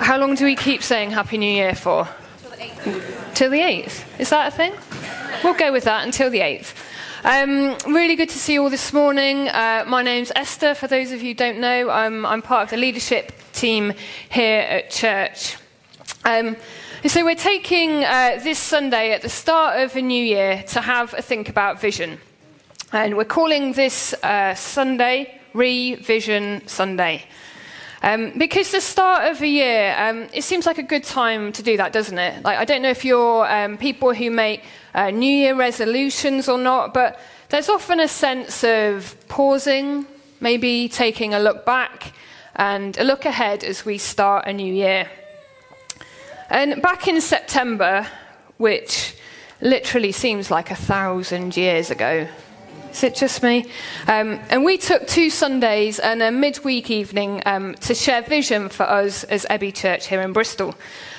How long do we keep saying Happy New Year for? Till the 8th. Till the 8th? Is that a thing? We'll go with that until the 8th. Um, really good to see you all this morning. Uh, my name's Esther. For those of you who don't know, I'm, I'm part of the leadership team here at church. Um, so we're taking uh, this Sunday at the start of a new year to have a think about vision. And we're calling this uh, Sunday Revision Sunday. Um, because the start of a year, um, it seems like a good time to do that, doesn't it? Like, I don't know if you're um, people who make uh, New Year resolutions or not, but there's often a sense of pausing, maybe taking a look back and a look ahead as we start a new year. And back in September, which literally seems like a thousand years ago, is it just me? Um, and we took two Sundays and a midweek evening um, to share vision for us as Abbey Church here in Bristol.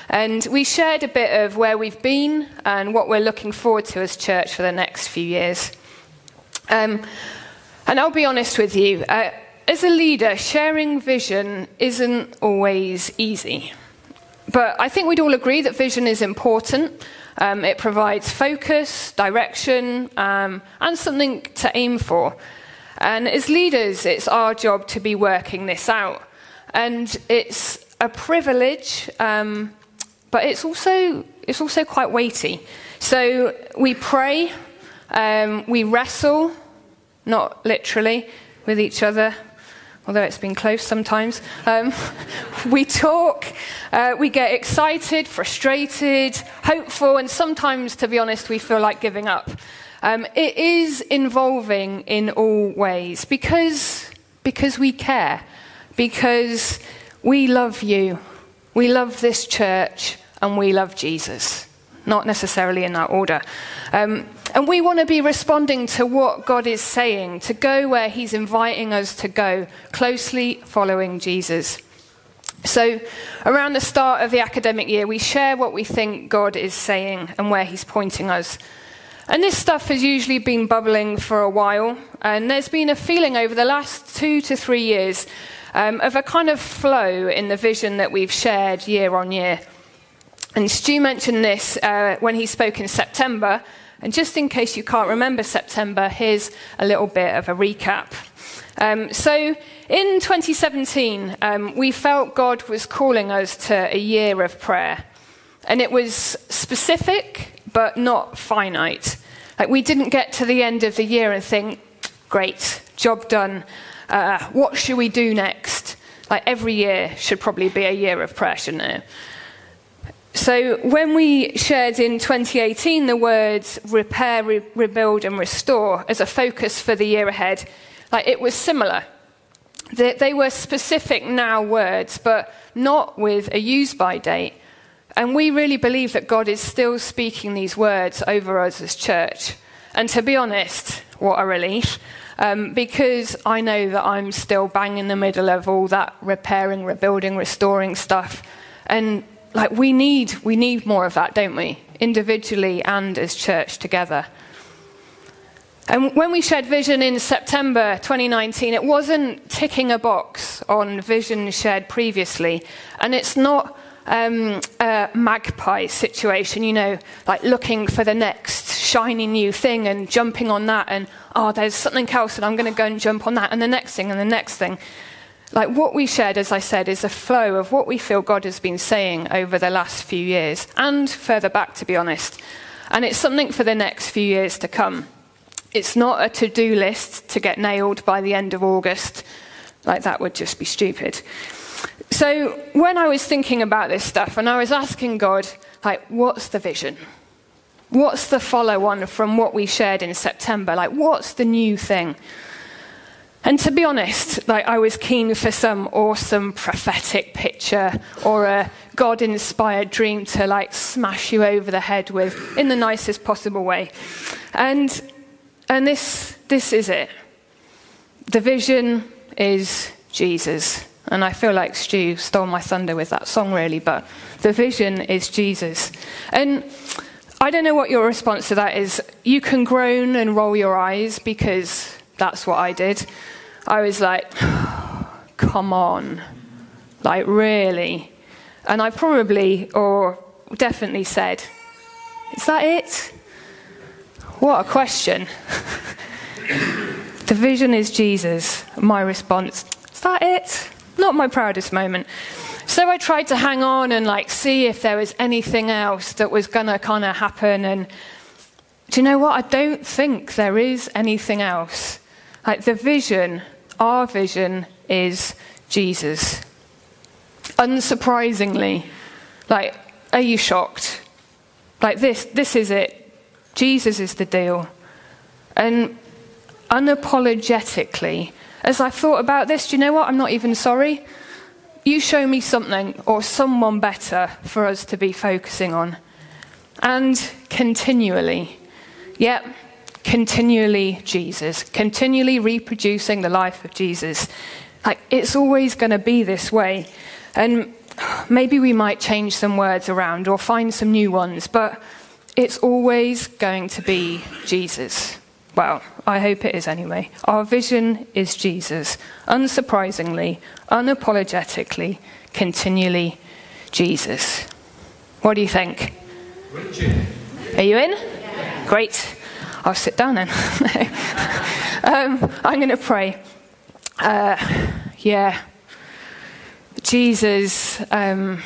And we shared a bit of where we've been and what we're looking forward to as church for the next few years. Um, and I'll be honest with you, uh, as a leader, sharing vision isn't always easy. But I think we'd all agree that vision is important. Um, it provides focus, direction, um, and something to aim for. And as leaders, it's our job to be working this out. And it's a privilege, um, but it's also, it's also quite weighty. So we pray, um, we wrestle, not literally, with each other, although it's been close sometimes. Um, we talk, uh, we get excited, frustrated, hopeful, and sometimes, to be honest, we feel like giving up. Um, it is involving in all ways because, because we care, because we love you, we love this church, and we love Jesus. Not necessarily in that order. Um, and we want to be responding to what God is saying, to go where He's inviting us to go, closely following Jesus. So, around the start of the academic year, we share what we think God is saying and where He's pointing us. And this stuff has usually been bubbling for a while, and there's been a feeling over the last two to three years um, of a kind of flow in the vision that we've shared year on year. And Stu mentioned this uh, when he spoke in September. And just in case you can't remember September, here's a little bit of a recap. Um, so, in 2017, um, we felt God was calling us to a year of prayer. And it was specific, but not finite. Like, we didn't get to the end of the year and think, great, job done. Uh, what should we do next? Like, every year should probably be a year of prayer, shouldn't it? So, when we shared in 2018 the words repair, re- rebuild, and restore as a focus for the year ahead, like it was similar. They, they were specific now words, but not with a use by date. And we really believe that God is still speaking these words over us as church. And to be honest, what a relief. Um, because I know that I'm still bang in the middle of all that repairing, rebuilding, restoring stuff. And like we need we need more of that don't we? Individually and as church together. And when we shared vision in september 2019 it wasn't ticking a box on vision shared previously. And it's not um, a magpie situation you know like looking for the next shiny new thing and jumping on that and oh there's something else and i'm going to go and jump on that and the next thing and the next thing like what we shared, as I said, is a flow of what we feel God has been saying over the last few years and further back, to be honest. And it's something for the next few years to come. It's not a to do list to get nailed by the end of August. Like that would just be stupid. So when I was thinking about this stuff and I was asking God, like, what's the vision? What's the follow on from what we shared in September? Like, what's the new thing? And to be honest, like I was keen for some awesome prophetic picture or a God-inspired dream to like smash you over the head with in the nicest possible way. And and this this is it. The vision is Jesus. And I feel like Stu stole my thunder with that song really, but the vision is Jesus. And I don't know what your response to that is. You can groan and roll your eyes because that's what I did. I was like, come on. Like, really? And I probably or definitely said, Is that it? What a question. the vision is Jesus. My response, Is that it? Not my proudest moment. So I tried to hang on and like see if there was anything else that was to kind of happen. And do you know what? I don't think there is anything else. Like the vision, our vision is Jesus. Unsurprisingly, like, are you shocked? Like this, this is it. Jesus is the deal. And unapologetically, as I thought about this, do you know what? I'm not even sorry you show me something or someone better for us to be focusing on. And continually, yep, continually Jesus, continually reproducing the life of Jesus. Like, it's always going to be this way. And maybe we might change some words around or find some new ones, but it's always going to be Jesus. Well, I hope it is anyway. Our vision is Jesus. Unsurprisingly, unapologetically, continually Jesus. What do you think? Are you in? Yeah. Great. I'll sit down then. um, I'm going to pray. Uh, yeah. Jesus, um,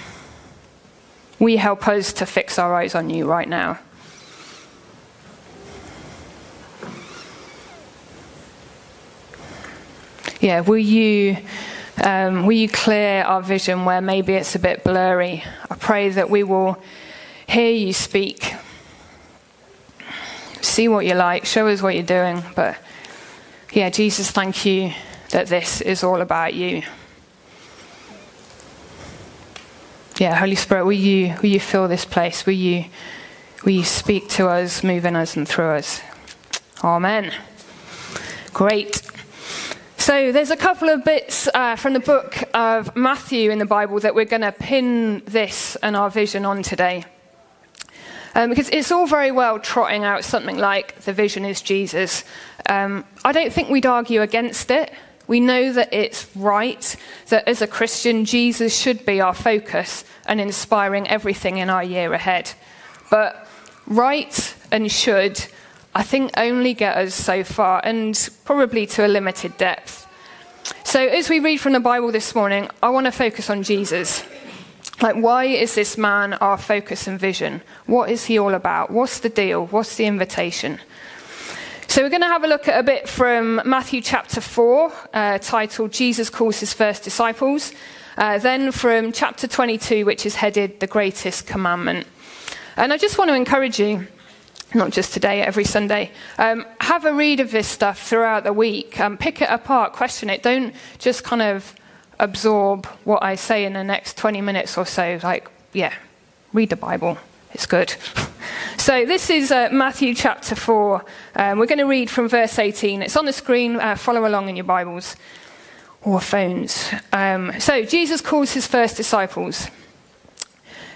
we help us to fix our eyes on you right now. yeah, will you, um, will you clear our vision where maybe it's a bit blurry? I pray that we will hear you speak, see what you're like, show us what you're doing. But yeah, Jesus, thank you that this is all about you. Yeah, Holy Spirit, will you, will you fill this place? Will you, will you speak to us, move in us, and through us? Amen. Great. So there's a couple of bits uh, from the book of Matthew in the Bible that we're going to pin this and our vision on today. Um, because it's all very well trotting out something like the vision is Jesus. Um, I don't think we'd argue against it. We know that it's right that as a Christian, Jesus should be our focus and inspiring everything in our year ahead. But right and should I think only get us so far and probably to a limited depth. So, as we read from the Bible this morning, I want to focus on Jesus. Like, why is this man our focus and vision? What is he all about? What's the deal? What's the invitation? So, we're going to have a look at a bit from Matthew chapter 4, uh, titled Jesus Calls His First Disciples. Uh, then from chapter 22, which is headed The Greatest Commandment. And I just want to encourage you not just today, every Sunday. Um, have a read of this stuff throughout the week. Um, pick it apart, question it. Don't just kind of absorb what I say in the next 20 minutes or so. Like, yeah, read the Bible. It's good. so, this is uh, Matthew chapter 4. Um, we're going to read from verse 18. It's on the screen. Uh, follow along in your Bibles or phones. Um, so, Jesus calls his first disciples.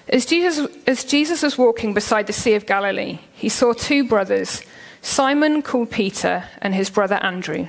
As Jesus, as Jesus was walking beside the Sea of Galilee, he saw two brothers, Simon called Peter and his brother Andrew.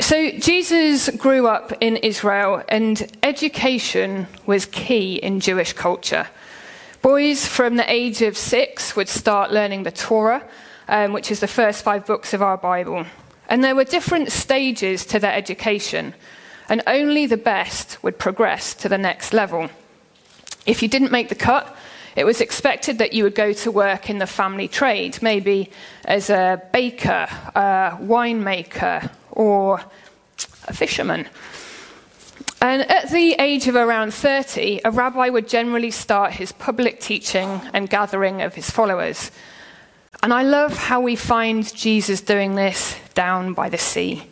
So, Jesus grew up in Israel, and education was key in Jewish culture. Boys from the age of six would start learning the Torah, um, which is the first five books of our Bible. And there were different stages to their education, and only the best would progress to the next level. If you didn't make the cut, it was expected that you would go to work in the family trade, maybe as a baker, a winemaker, or a fisherman. And at the age of around 30, a rabbi would generally start his public teaching and gathering of his followers. And I love how we find Jesus doing this down by the sea.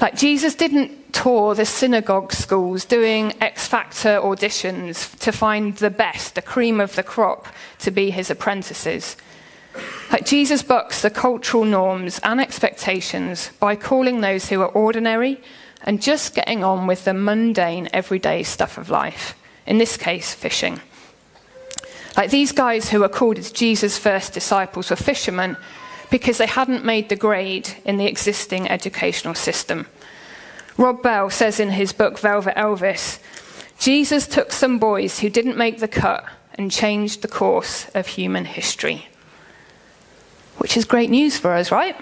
Like, Jesus didn't tour the synagogue schools doing X Factor auditions to find the best, the cream of the crop, to be his apprentices. Jesus bucks the cultural norms and expectations by calling those who are ordinary and just getting on with the mundane, everyday stuff of life. In this case, fishing. Like these guys who were called as Jesus' first disciples were fishermen because they hadn't made the grade in the existing educational system. Rob Bell says in his book Velvet Elvis Jesus took some boys who didn't make the cut and changed the course of human history. Which is great news for us, right?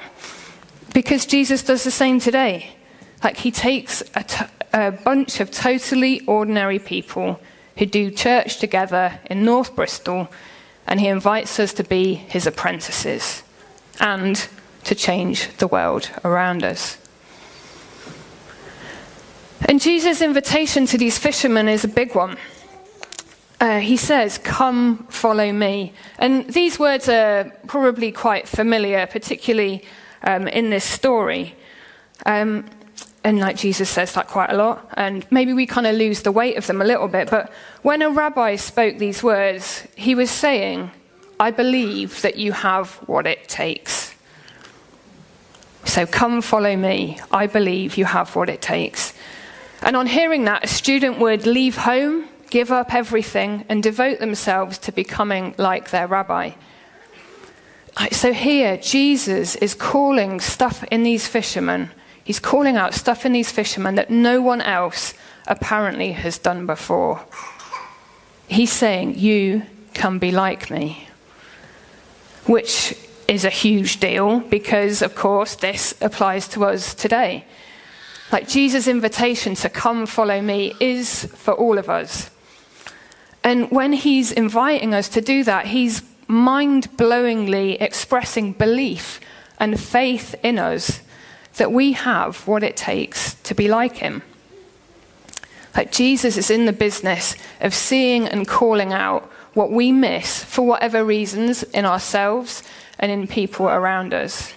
Because Jesus does the same today. Like he takes a, t- a bunch of totally ordinary people who do church together in North Bristol and he invites us to be his apprentices and to change the world around us. And Jesus' invitation to these fishermen is a big one. Uh, he says, Come, follow me. And these words are probably quite familiar, particularly um, in this story. Um, and like Jesus says that quite a lot, and maybe we kind of lose the weight of them a little bit. But when a rabbi spoke these words, he was saying, I believe that you have what it takes. So come follow me. I believe you have what it takes. And on hearing that, a student would leave home, give up everything, and devote themselves to becoming like their rabbi. So here, Jesus is calling stuff in these fishermen, he's calling out stuff in these fishermen that no one else apparently has done before. He's saying, You can be like me which is a huge deal because, of course, this applies to us today. Like Jesus' invitation to come follow me is for all of us. And when he's inviting us to do that, he's mind blowingly expressing belief and faith in us that we have what it takes to be like him. Like Jesus is in the business of seeing and calling out what we miss for whatever reasons in ourselves and in people around us.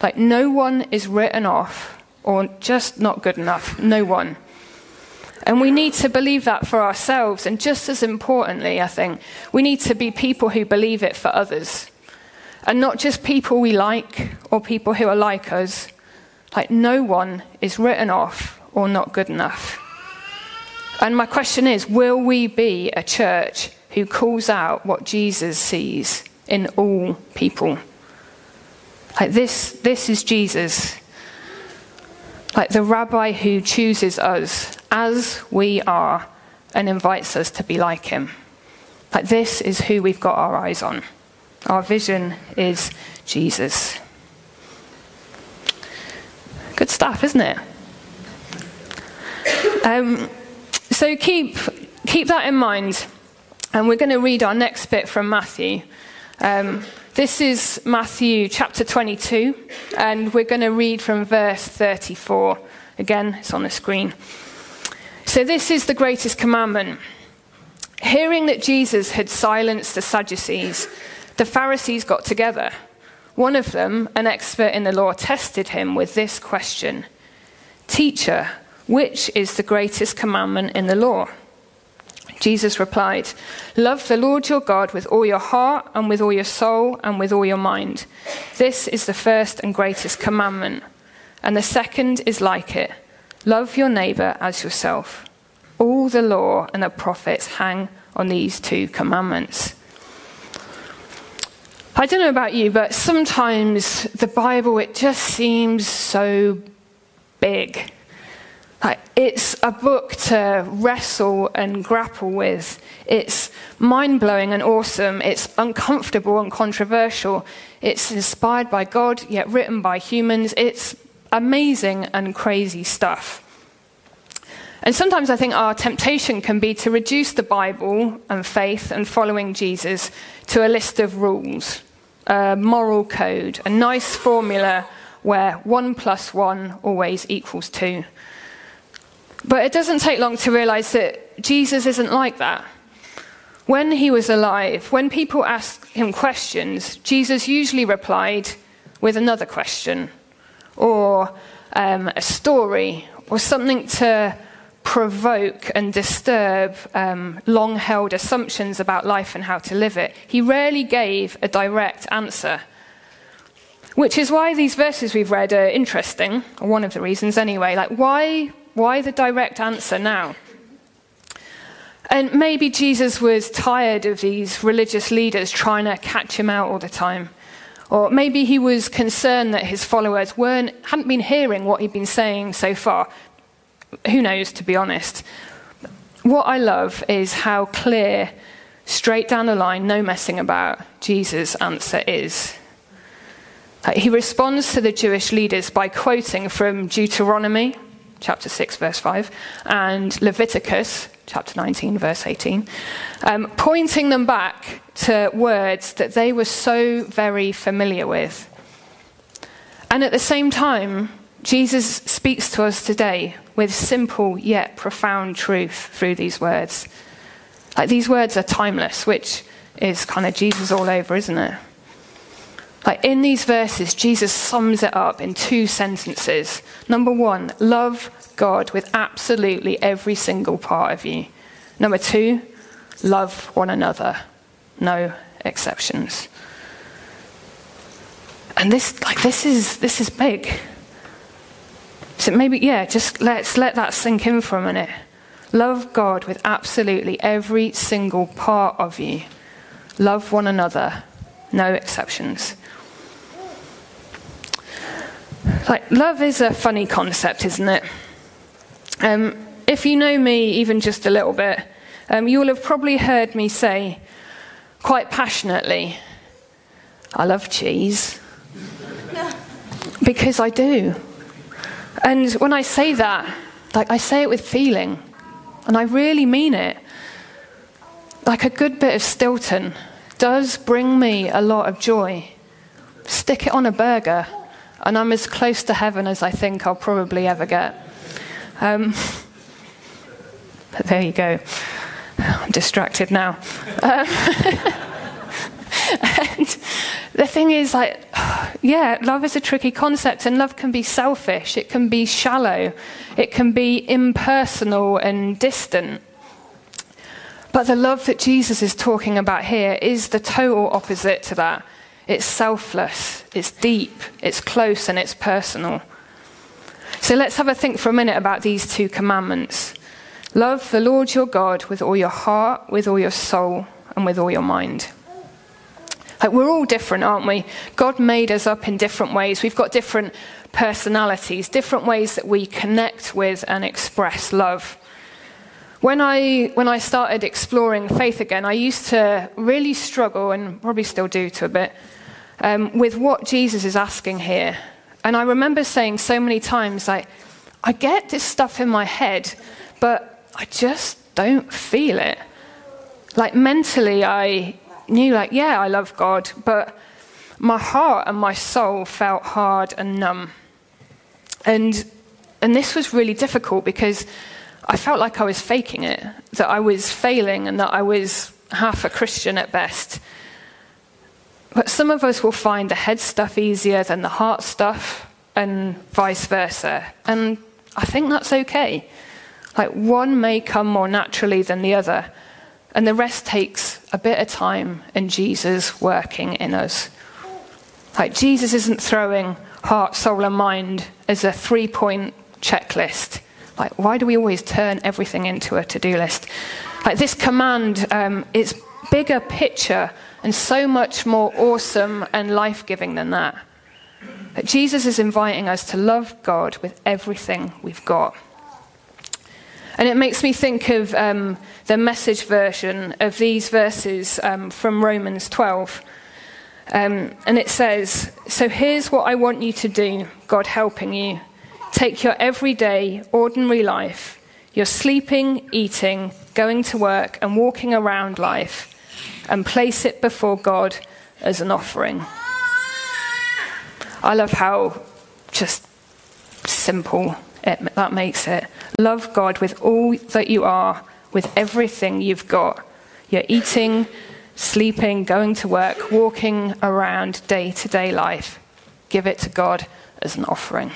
Like, no one is written off or just not good enough. No one. And we need to believe that for ourselves. And just as importantly, I think, we need to be people who believe it for others. And not just people we like or people who are like us. Like, no one is written off or not good enough. And my question is will we be a church who calls out what Jesus sees in all people. Like this, this is Jesus. Like the rabbi who chooses us as we are and invites us to be like him. Like this is who we've got our eyes on. Our vision is Jesus. Good stuff, isn't it? Um, so keep keep that in mind and we're going to read our next bit from Matthew. Um, this is Matthew chapter 22, and we're going to read from verse 34. Again, it's on the screen. So, this is the greatest commandment. Hearing that Jesus had silenced the Sadducees, the Pharisees got together. One of them, an expert in the law, tested him with this question Teacher, which is the greatest commandment in the law? Jesus replied, Love the Lord your God with all your heart and with all your soul and with all your mind. This is the first and greatest commandment. And the second is like it love your neighbor as yourself. All the law and the prophets hang on these two commandments. I don't know about you, but sometimes the Bible, it just seems so big. Like, it's a book to wrestle and grapple with. It's mind blowing and awesome. It's uncomfortable and controversial. It's inspired by God, yet written by humans. It's amazing and crazy stuff. And sometimes I think our temptation can be to reduce the Bible and faith and following Jesus to a list of rules, a moral code, a nice formula where one plus one always equals two. But it doesn't take long to realize that Jesus isn't like that. When he was alive, when people asked him questions, Jesus usually replied with another question or um, a story or something to provoke and disturb um, long held assumptions about life and how to live it. He rarely gave a direct answer. Which is why these verses we've read are interesting, or one of the reasons anyway. Like, why, why the direct answer now? And maybe Jesus was tired of these religious leaders trying to catch him out all the time. Or maybe he was concerned that his followers weren't, hadn't been hearing what he'd been saying so far. Who knows, to be honest. What I love is how clear, straight down the line, no messing about, Jesus' answer is. He responds to the Jewish leaders by quoting from Deuteronomy chapter 6, verse 5, and Leviticus chapter 19, verse 18, um, pointing them back to words that they were so very familiar with. And at the same time, Jesus speaks to us today with simple yet profound truth through these words. Like these words are timeless, which is kind of Jesus all over, isn't it? Like in these verses, Jesus sums it up in two sentences. Number one, love God with absolutely every single part of you. Number two, love one another. No exceptions. And this, like, this is, this is big. So maybe, yeah, just let's let that sink in for a minute. Love God with absolutely every single part of you. Love one another. No exceptions. Like, love is a funny concept, isn't it? Um, if you know me even just a little bit, um, you'll have probably heard me say quite passionately, I love cheese. because I do. And when I say that, like I say it with feeling, and I really mean it. Like a good bit of Stilton does bring me a lot of joy. Stick it on a burger and I'm as close to heaven as I think I'll probably ever get. Um, but there you go. I'm distracted now. Um, and the thing is, like, yeah, love is a tricky concept, and love can be selfish, it can be shallow, it can be impersonal and distant. But the love that Jesus is talking about here is the total opposite to that. It's selfless, it's deep, it's close, and it's personal. So let's have a think for a minute about these two commandments. Love the Lord your God with all your heart, with all your soul, and with all your mind. Like we're all different, aren't we? God made us up in different ways. We've got different personalities, different ways that we connect with and express love. When I, when I started exploring faith again, I used to really struggle, and probably still do to a bit, um, with what Jesus is asking here. And I remember saying so many times, like, I get this stuff in my head, but I just don't feel it. Like, mentally, I knew, like, yeah, I love God, but my heart and my soul felt hard and numb. And, and this was really difficult because I felt like I was faking it, that I was failing and that I was half a Christian at best. But some of us will find the head stuff easier than the heart stuff, and vice versa. And I think that's okay. Like one may come more naturally than the other, and the rest takes a bit of time and Jesus working in us. Like Jesus isn't throwing heart, soul, and mind as a three point checklist. Like, why do we always turn everything into a to do list? Like, this command um, is bigger picture and so much more awesome and life giving than that. That Jesus is inviting us to love God with everything we've got. And it makes me think of um, the message version of these verses um, from Romans 12. Um, and it says, So here's what I want you to do, God helping you. Take your everyday, ordinary life, your sleeping, eating, going to work, and walking around life and place it before God as an offering. I love how just simple it, that makes it. Love God with all that you are, with everything you've got. You're eating, sleeping, going to work, walking around day to day life. Give it to God as an offering.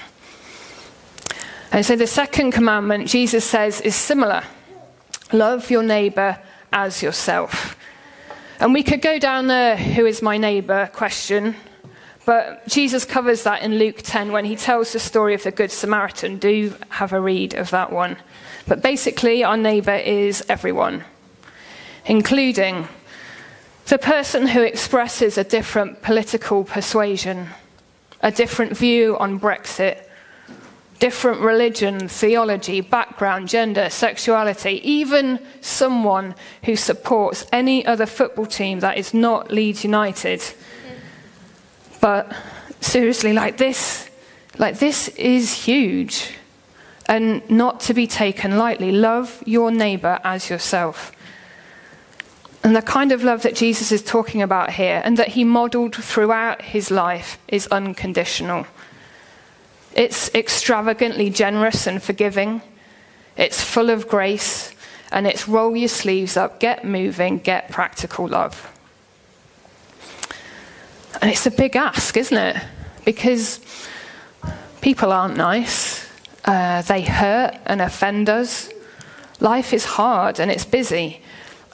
And so the second commandment, Jesus says, is similar love your neighbor as yourself. And we could go down the who is my neighbor question, but Jesus covers that in Luke 10 when he tells the story of the Good Samaritan. Do have a read of that one. But basically, our neighbor is everyone, including the person who expresses a different political persuasion, a different view on Brexit, different religion, theology, background, gender, sexuality, even someone who supports any other football team that is not Leeds United. But seriously, like this, like this is huge and not to be taken lightly. Love your neighbor as yourself. And the kind of love that Jesus is talking about here and that he modeled throughout his life is unconditional. It's extravagantly generous and forgiving. It's full of grace. And it's roll your sleeves up, get moving, get practical love. And it's a big ask, isn't it? Because people aren't nice, uh, they hurt and offend us. Life is hard and it's busy.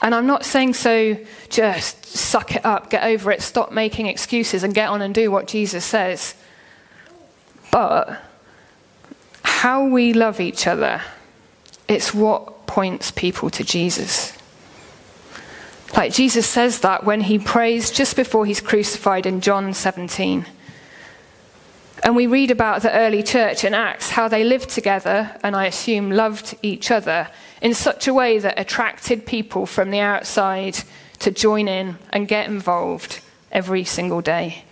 And I'm not saying so just suck it up, get over it, stop making excuses, and get on and do what Jesus says. But how we love each other, it's what points people to Jesus. Like Jesus says that when he prays just before he's crucified in John 17. And we read about the early church in Acts, how they lived together, and I assume loved each other in such a way that attracted people from the outside to join in and get involved every single day.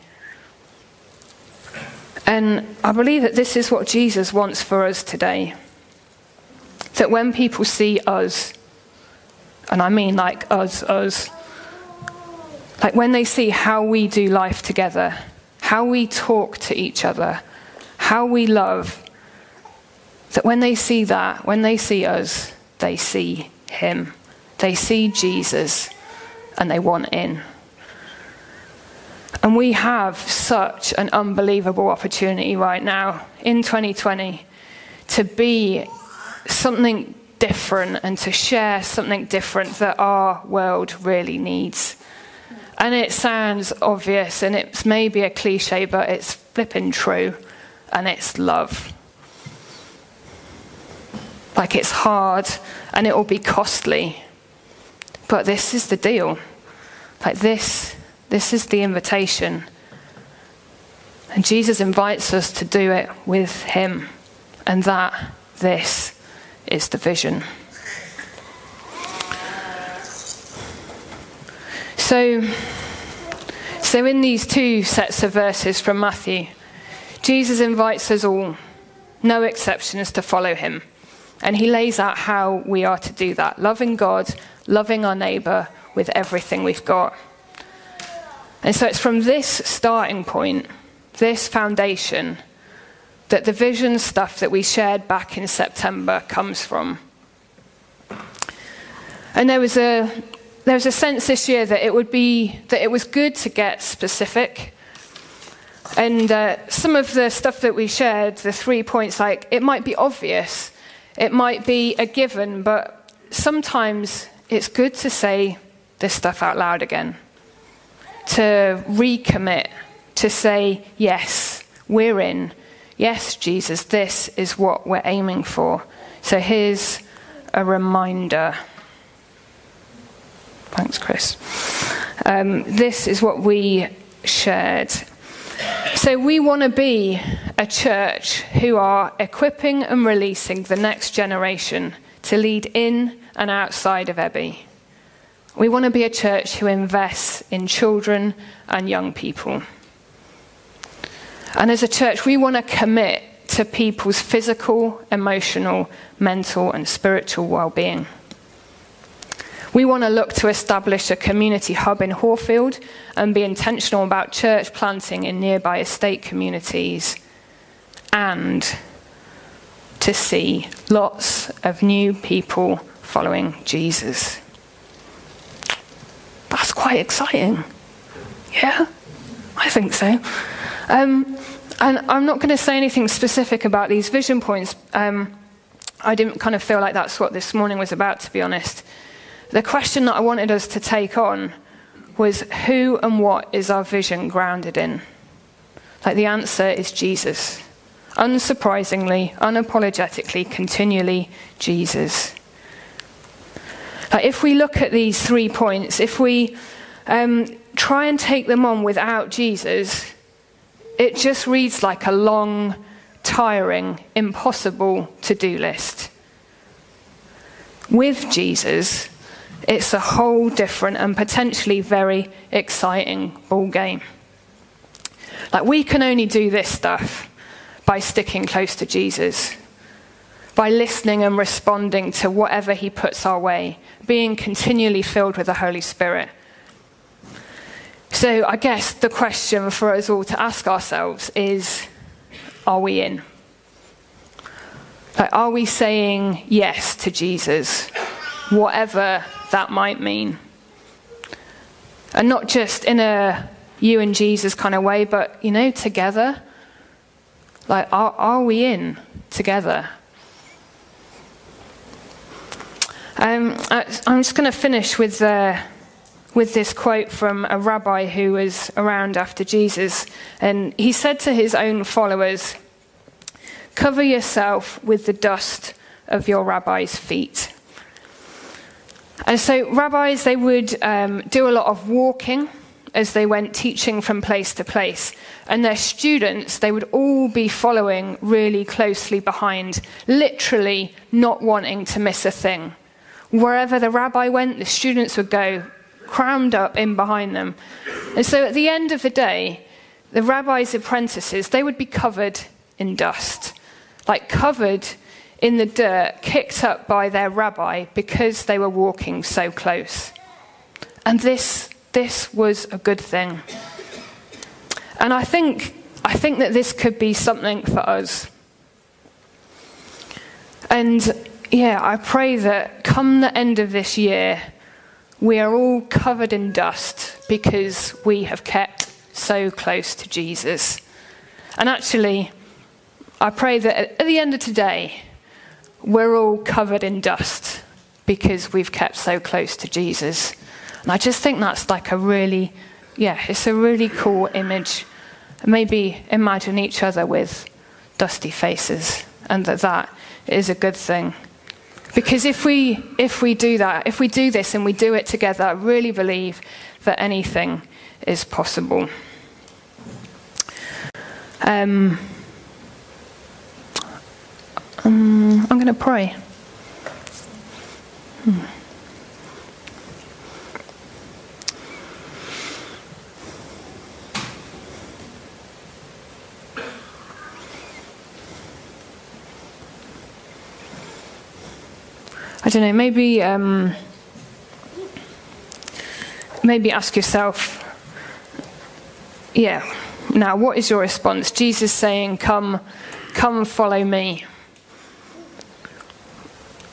And I believe that this is what Jesus wants for us today. That when people see us, and I mean like us, us, like when they see how we do life together, how we talk to each other, how we love, that when they see that, when they see us, they see Him. They see Jesus and they want in. And we have such an unbelievable opportunity right now in 2020 to be something different and to share something different that our world really needs. And it sounds obvious and it's maybe a cliche, but it's flipping true. And it's love. Like it's hard and it will be costly. But this is the deal. Like this, this is the invitation. And Jesus invites us to do it with Him. And that, this, is the vision. So, so in these two sets of verses from Matthew, Jesus invites us all, no exceptions, to follow him. And he lays out how we are to do that loving God, loving our neighbour with everything we've got. And so it's from this starting point, this foundation, that the vision stuff that we shared back in September comes from. And there was a there was a sense this year that it would be that it was good to get specific. And uh, some of the stuff that we shared, the three points, like it might be obvious, it might be a given, but sometimes it's good to say this stuff out loud again, to recommit, to say, yes, we're in. Yes, Jesus, this is what we're aiming for. So here's a reminder. Thanks, Chris. Um, this is what we shared. So, we want to be a church who are equipping and releasing the next generation to lead in and outside of Abbey. We want to be a church who invests in children and young people. And as a church, we want to commit to people's physical, emotional, mental, and spiritual well being. We want to look to establish a community hub in Horfield and be intentional about church planting in nearby estate communities and to see lots of new people following Jesus. That's quite exciting. Yeah, I think so. Um, and I'm not going to say anything specific about these vision points. Um, I didn't kind of feel like that's what this morning was about, to be honest. The question that I wanted us to take on was who and what is our vision grounded in? Like the answer is Jesus. Unsurprisingly, unapologetically, continually, Jesus. Like if we look at these three points, if we um, try and take them on without Jesus, it just reads like a long, tiring, impossible to do list. With Jesus, it's a whole different and potentially very exciting ball game. Like we can only do this stuff by sticking close to Jesus, by listening and responding to whatever he puts our way, being continually filled with the Holy Spirit. So I guess the question for us all to ask ourselves is are we in? Like, are we saying yes to Jesus, whatever that might mean? And not just in a you and Jesus kind of way, but, you know, together. Like, are, are we in together? Um, I, am just going to finish with, uh, with this quote from a rabbi who was around after Jesus. And he said to his own followers, Cover yourself with the dust of your rabbi's feet. And so, rabbis, they would um, do a lot of walking as they went teaching from place to place. And their students, they would all be following really closely behind, literally not wanting to miss a thing. Wherever the rabbi went, the students would go crammed up in behind them. And so at the end of the day, the rabbi's apprentices, they would be covered in dust, like covered in the dirt, kicked up by their rabbi because they were walking so close. And this this was a good thing. And I think, I think that this could be something for us. And yeah, I pray that come the end of this year, we are all covered in dust because we have kept so close to Jesus. And actually, I pray that at the end of today, we're all covered in dust because we've kept so close to Jesus. And I just think that's like a really, yeah, it's a really cool image. Maybe imagine each other with dusty faces, and that that is a good thing. Because if we, if we do that, if we do this and we do it together, I really believe that anything is possible. Um, um, I'm going to pray. Hmm. Don't know, maybe, um, maybe ask yourself, yeah, now what is your response? Jesus saying, Come, come follow me.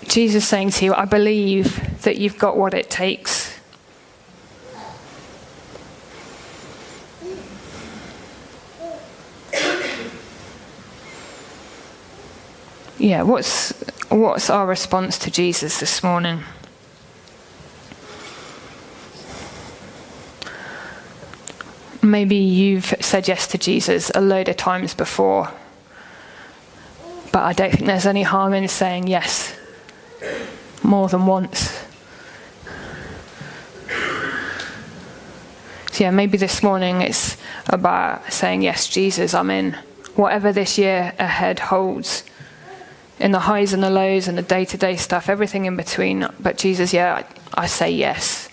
Jesus saying to you, I believe that you've got what it takes. Yeah, what's What's our response to Jesus this morning? Maybe you've said yes to Jesus a load of times before, but I don't think there's any harm in saying yes more than once. So, yeah, maybe this morning it's about saying, Yes, Jesus, I'm in. Whatever this year ahead holds in the highs and the lows and the day to day stuff, everything in between. But Jesus, yeah, I, I say yes.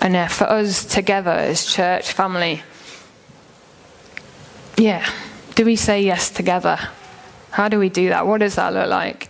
And yeah, for us together as church family, yeah, do we say yes together? How do we do that? What does that look like?